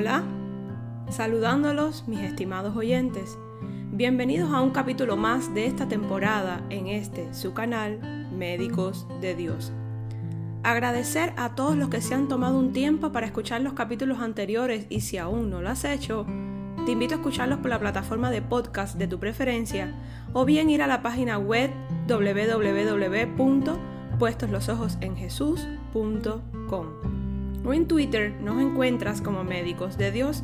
Hola, saludándolos mis estimados oyentes. Bienvenidos a un capítulo más de esta temporada en este, su canal, Médicos de Dios. Agradecer a todos los que se han tomado un tiempo para escuchar los capítulos anteriores y si aún no lo has hecho, te invito a escucharlos por la plataforma de podcast de tu preferencia o bien ir a la página web www.puestoslosojosenjesus.com en Twitter nos encuentras como Médicos de Dios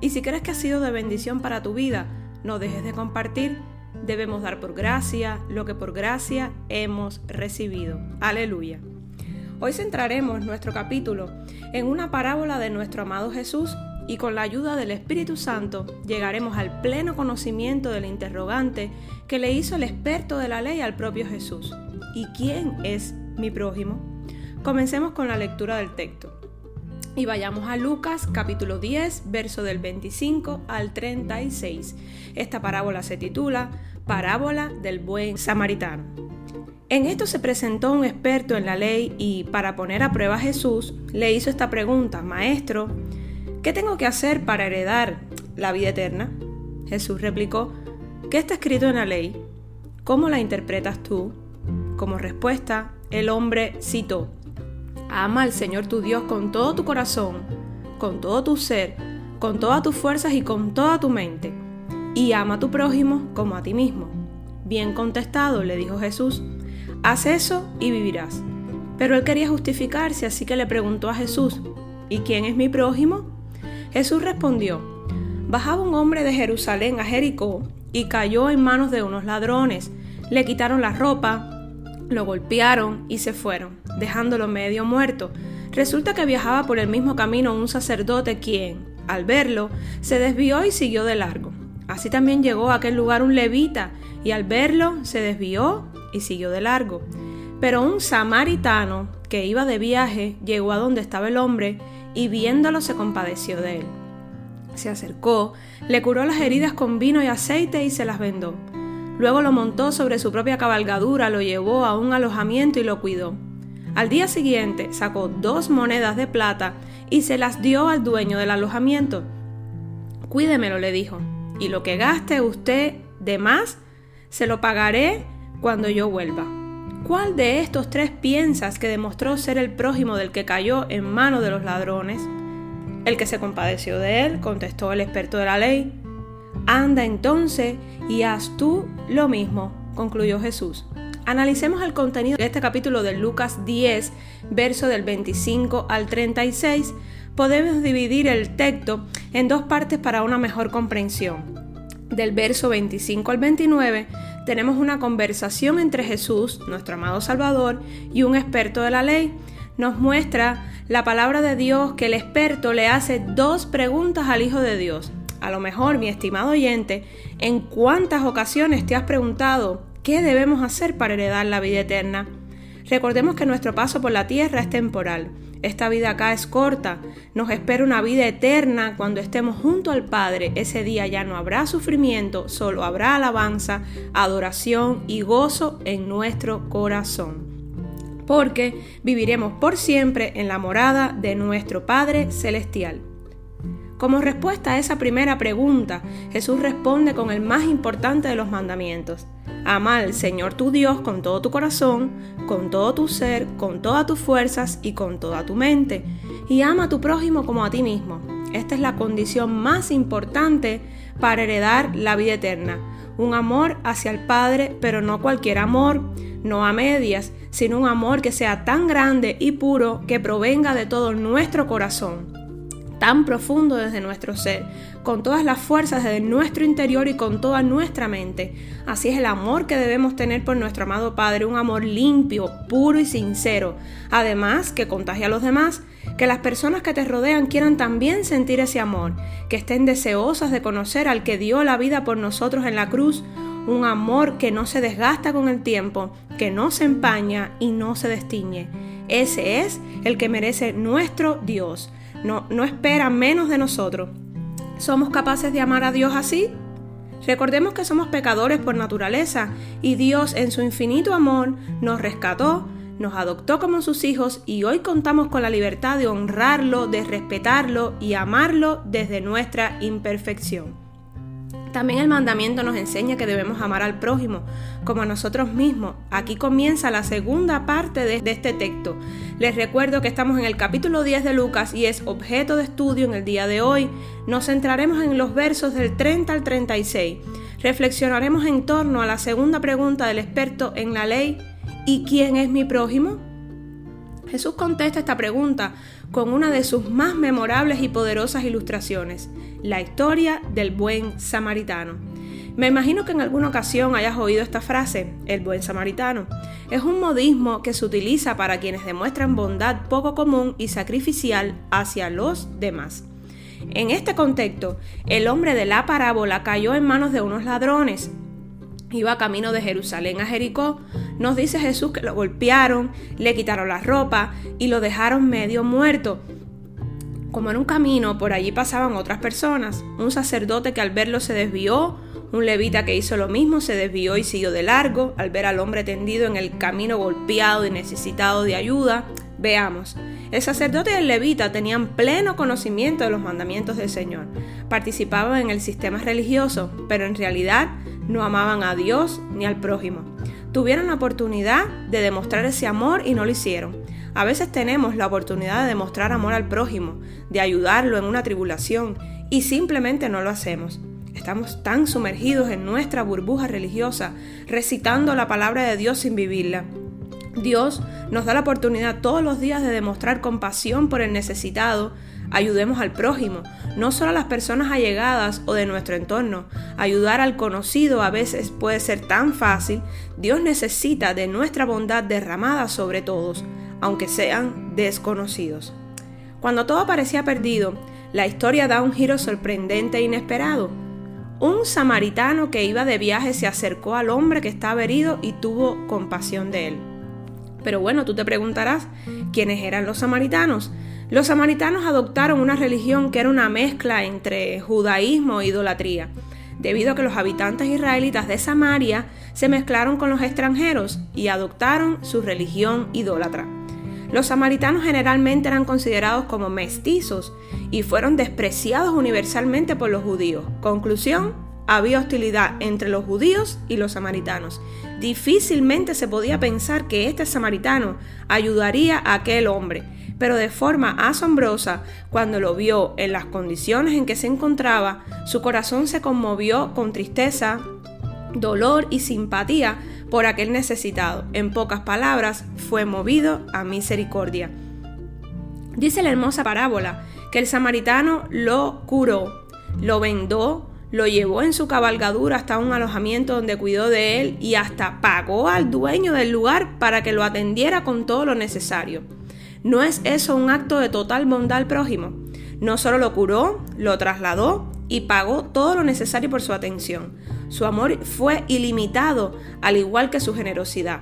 y si crees que ha sido de bendición para tu vida, no dejes de compartir. Debemos dar por gracia lo que por gracia hemos recibido. Aleluya. Hoy centraremos nuestro capítulo en una parábola de nuestro amado Jesús y con la ayuda del Espíritu Santo llegaremos al pleno conocimiento del interrogante que le hizo el experto de la ley al propio Jesús. ¿Y quién es mi prójimo? Comencemos con la lectura del texto. Y vayamos a Lucas capítulo 10, verso del 25 al 36. Esta parábola se titula Parábola del buen samaritano. En esto se presentó un experto en la ley y, para poner a prueba a Jesús, le hizo esta pregunta, Maestro, ¿qué tengo que hacer para heredar la vida eterna? Jesús replicó, ¿qué está escrito en la ley? ¿Cómo la interpretas tú? Como respuesta, el hombre citó, Ama al Señor tu Dios con todo tu corazón, con todo tu ser, con todas tus fuerzas y con toda tu mente, y ama a tu prójimo como a ti mismo. Bien contestado, le dijo Jesús, haz eso y vivirás. Pero él quería justificarse, así que le preguntó a Jesús, ¿y quién es mi prójimo? Jesús respondió, Bajaba un hombre de Jerusalén a Jericó y cayó en manos de unos ladrones. Le quitaron la ropa, lo golpearon y se fueron, dejándolo medio muerto. Resulta que viajaba por el mismo camino un sacerdote quien, al verlo, se desvió y siguió de largo. Así también llegó a aquel lugar un levita y al verlo se desvió y siguió de largo. Pero un samaritano que iba de viaje llegó a donde estaba el hombre y viéndolo se compadeció de él. Se acercó, le curó las heridas con vino y aceite y se las vendó. Luego lo montó sobre su propia cabalgadura, lo llevó a un alojamiento y lo cuidó. Al día siguiente sacó dos monedas de plata y se las dio al dueño del alojamiento. Cuídemelo, le dijo, y lo que gaste usted de más, se lo pagaré cuando yo vuelva. ¿Cuál de estos tres piensas que demostró ser el prójimo del que cayó en manos de los ladrones? El que se compadeció de él, contestó el experto de la ley. Anda entonces y haz tú lo mismo, concluyó Jesús. Analicemos el contenido de este capítulo de Lucas 10, verso del 25 al 36. Podemos dividir el texto en dos partes para una mejor comprensión. Del verso 25 al 29 tenemos una conversación entre Jesús, nuestro amado Salvador, y un experto de la ley. Nos muestra la palabra de Dios que el experto le hace dos preguntas al Hijo de Dios. A lo mejor, mi estimado oyente, ¿en cuántas ocasiones te has preguntado qué debemos hacer para heredar la vida eterna? Recordemos que nuestro paso por la tierra es temporal. Esta vida acá es corta. Nos espera una vida eterna cuando estemos junto al Padre. Ese día ya no habrá sufrimiento, solo habrá alabanza, adoración y gozo en nuestro corazón. Porque viviremos por siempre en la morada de nuestro Padre Celestial. Como respuesta a esa primera pregunta, Jesús responde con el más importante de los mandamientos. Ama al Señor tu Dios con todo tu corazón, con todo tu ser, con todas tus fuerzas y con toda tu mente. Y ama a tu prójimo como a ti mismo. Esta es la condición más importante para heredar la vida eterna. Un amor hacia el Padre, pero no cualquier amor, no a medias, sino un amor que sea tan grande y puro que provenga de todo nuestro corazón tan profundo desde nuestro ser, con todas las fuerzas de nuestro interior y con toda nuestra mente. Así es el amor que debemos tener por nuestro amado Padre, un amor limpio, puro y sincero. Además, que contagie a los demás, que las personas que te rodean quieran también sentir ese amor, que estén deseosas de conocer al que dio la vida por nosotros en la cruz, un amor que no se desgasta con el tiempo, que no se empaña y no se destiñe. Ese es el que merece nuestro Dios no, no espera menos de nosotros. ¿Somos capaces de amar a Dios así? Recordemos que somos pecadores por naturaleza y Dios en su infinito amor nos rescató, nos adoptó como sus hijos y hoy contamos con la libertad de honrarlo, de respetarlo y amarlo desde nuestra imperfección. También el mandamiento nos enseña que debemos amar al prójimo como a nosotros mismos. Aquí comienza la segunda parte de, este texto. Les recuerdo que estamos en el capítulo 10 de Lucas y es objeto de estudio en el día de hoy. Nos centraremos en los versos del 30 al 36. Reflexionaremos en torno a la segunda pregunta del experto en la ley ¿Y quién es mi prójimo? Jesús contesta esta pregunta con una de sus más memorables y poderosas ilustraciones, la historia del buen samaritano. Me imagino que en alguna ocasión hayas oído esta frase, el buen samaritano. Es un modismo que se utiliza para quienes demuestran bondad poco común y sacrificial hacia los demás. En este contexto, el hombre de la parábola cayó en manos de unos ladrones iba camino de Jerusalén a Jericó, nos dice Jesús que lo golpearon, le quitaron la ropa y lo dejaron medio muerto. Como en un camino, por allí pasaban otras personas. Un sacerdote que al verlo se desvió, un levita que hizo lo mismo se desvió y siguió de largo al ver al hombre tendido en el camino golpeado y necesitado de ayuda. Veamos. El sacerdote y el levita tenían pleno conocimiento de los mandamientos del Señor. Participaban en el sistema religioso, pero en realidad no amaban a Dios ni al prójimo. Tuvieron la oportunidad de demostrar ese amor y no lo hicieron. A veces tenemos la oportunidad de demostrar amor al prójimo, de ayudarlo en una tribulación, y simplemente no lo hacemos. Estamos tan sumergidos en nuestra burbuja religiosa, recitando la palabra de Dios sin vivirla. Dios nos da la oportunidad todos los días de demostrar compasión por el necesitado, Ayudemos al prójimo, no solo a las personas allegadas o de nuestro entorno. Ayudar al conocido a veces puede ser tan fácil. Dios necesita de nuestra bondad derramada sobre todos, aunque sean desconocidos. Cuando todo parecía perdido, la historia da un giro sorprendente e inesperado. Un samaritano que iba de viaje se acercó al hombre que estaba herido y tuvo compasión de él. Pero bueno, tú te preguntarás, ¿quiénes eran los samaritanos? Los samaritanos adoptaron una religión que era una mezcla entre judaísmo e idolatría, debido a que los habitantes israelitas de Samaria se mezclaron con los extranjeros y adoptaron su religión idólatra. Los samaritanos generalmente eran considerados como mestizos y fueron despreciados universalmente por los judíos. Conclusión, había hostilidad entre los judíos y los samaritanos. Difícilmente se podía pensar que este samaritano ayudaría a aquel hombre, pero de forma asombrosa, cuando lo vio en las condiciones en que se encontraba, su corazón se conmovió con tristeza, dolor y simpatía por aquel necesitado. En pocas palabras, fue movido a misericordia. Dice la hermosa parábola que el samaritano lo curó, lo vendó, lo llevó en su cabalgadura hasta un alojamiento donde cuidó de él y hasta pagó al dueño del lugar para que lo atendiera con todo lo necesario. ¿No es eso un acto de total bondad al prójimo? No solo lo curó, lo trasladó y pagó todo lo necesario por su atención. Su amor fue ilimitado, al igual que su generosidad.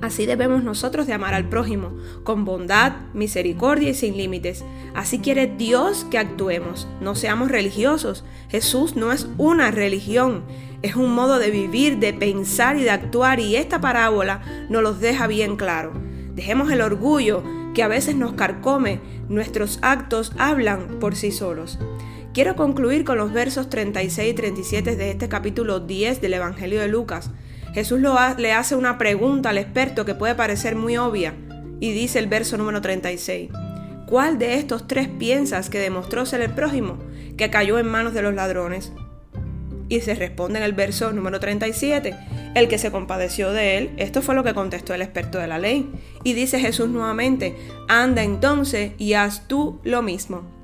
Así debemos nosotros de amar al prójimo, con bondad, misericordia y sin límites. Así quiere Dios que actuemos, no seamos religiosos. Jesús no es una religión, es un modo de vivir, de pensar y de actuar y esta parábola nos los deja bien claro. Dejemos el orgullo que a veces nos carcome, nuestros actos hablan por sí solos. Quiero concluir con los versos 36 y 37 de este capítulo 10 del Evangelio de Lucas. Jesús le hace una pregunta al experto que puede parecer muy obvia y dice el verso número 36. ¿Cuál de estos tres piensas que demostró ser el prójimo que cayó en manos de los ladrones? Y se responde en el verso número 37, el que se compadeció de él. Esto fue lo que contestó el experto de la ley. Y dice Jesús nuevamente, anda entonces y haz tú lo mismo.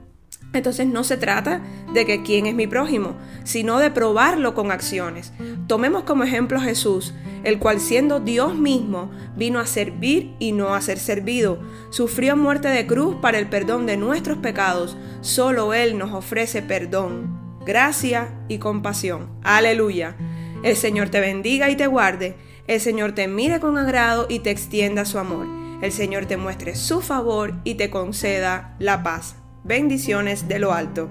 Entonces no se trata de que quién es mi prójimo, sino de probarlo con acciones. Tomemos como ejemplo a Jesús, el cual siendo Dios mismo vino a servir y no a ser servido. Sufrió muerte de cruz para el perdón de nuestros pecados. Solo Él nos ofrece perdón gracia y compasión. Aleluya. El Señor te bendiga y te guarde. El Señor te mire con agrado y te extienda su amor. El Señor te muestre su favor y te conceda la paz. Bendiciones de lo alto.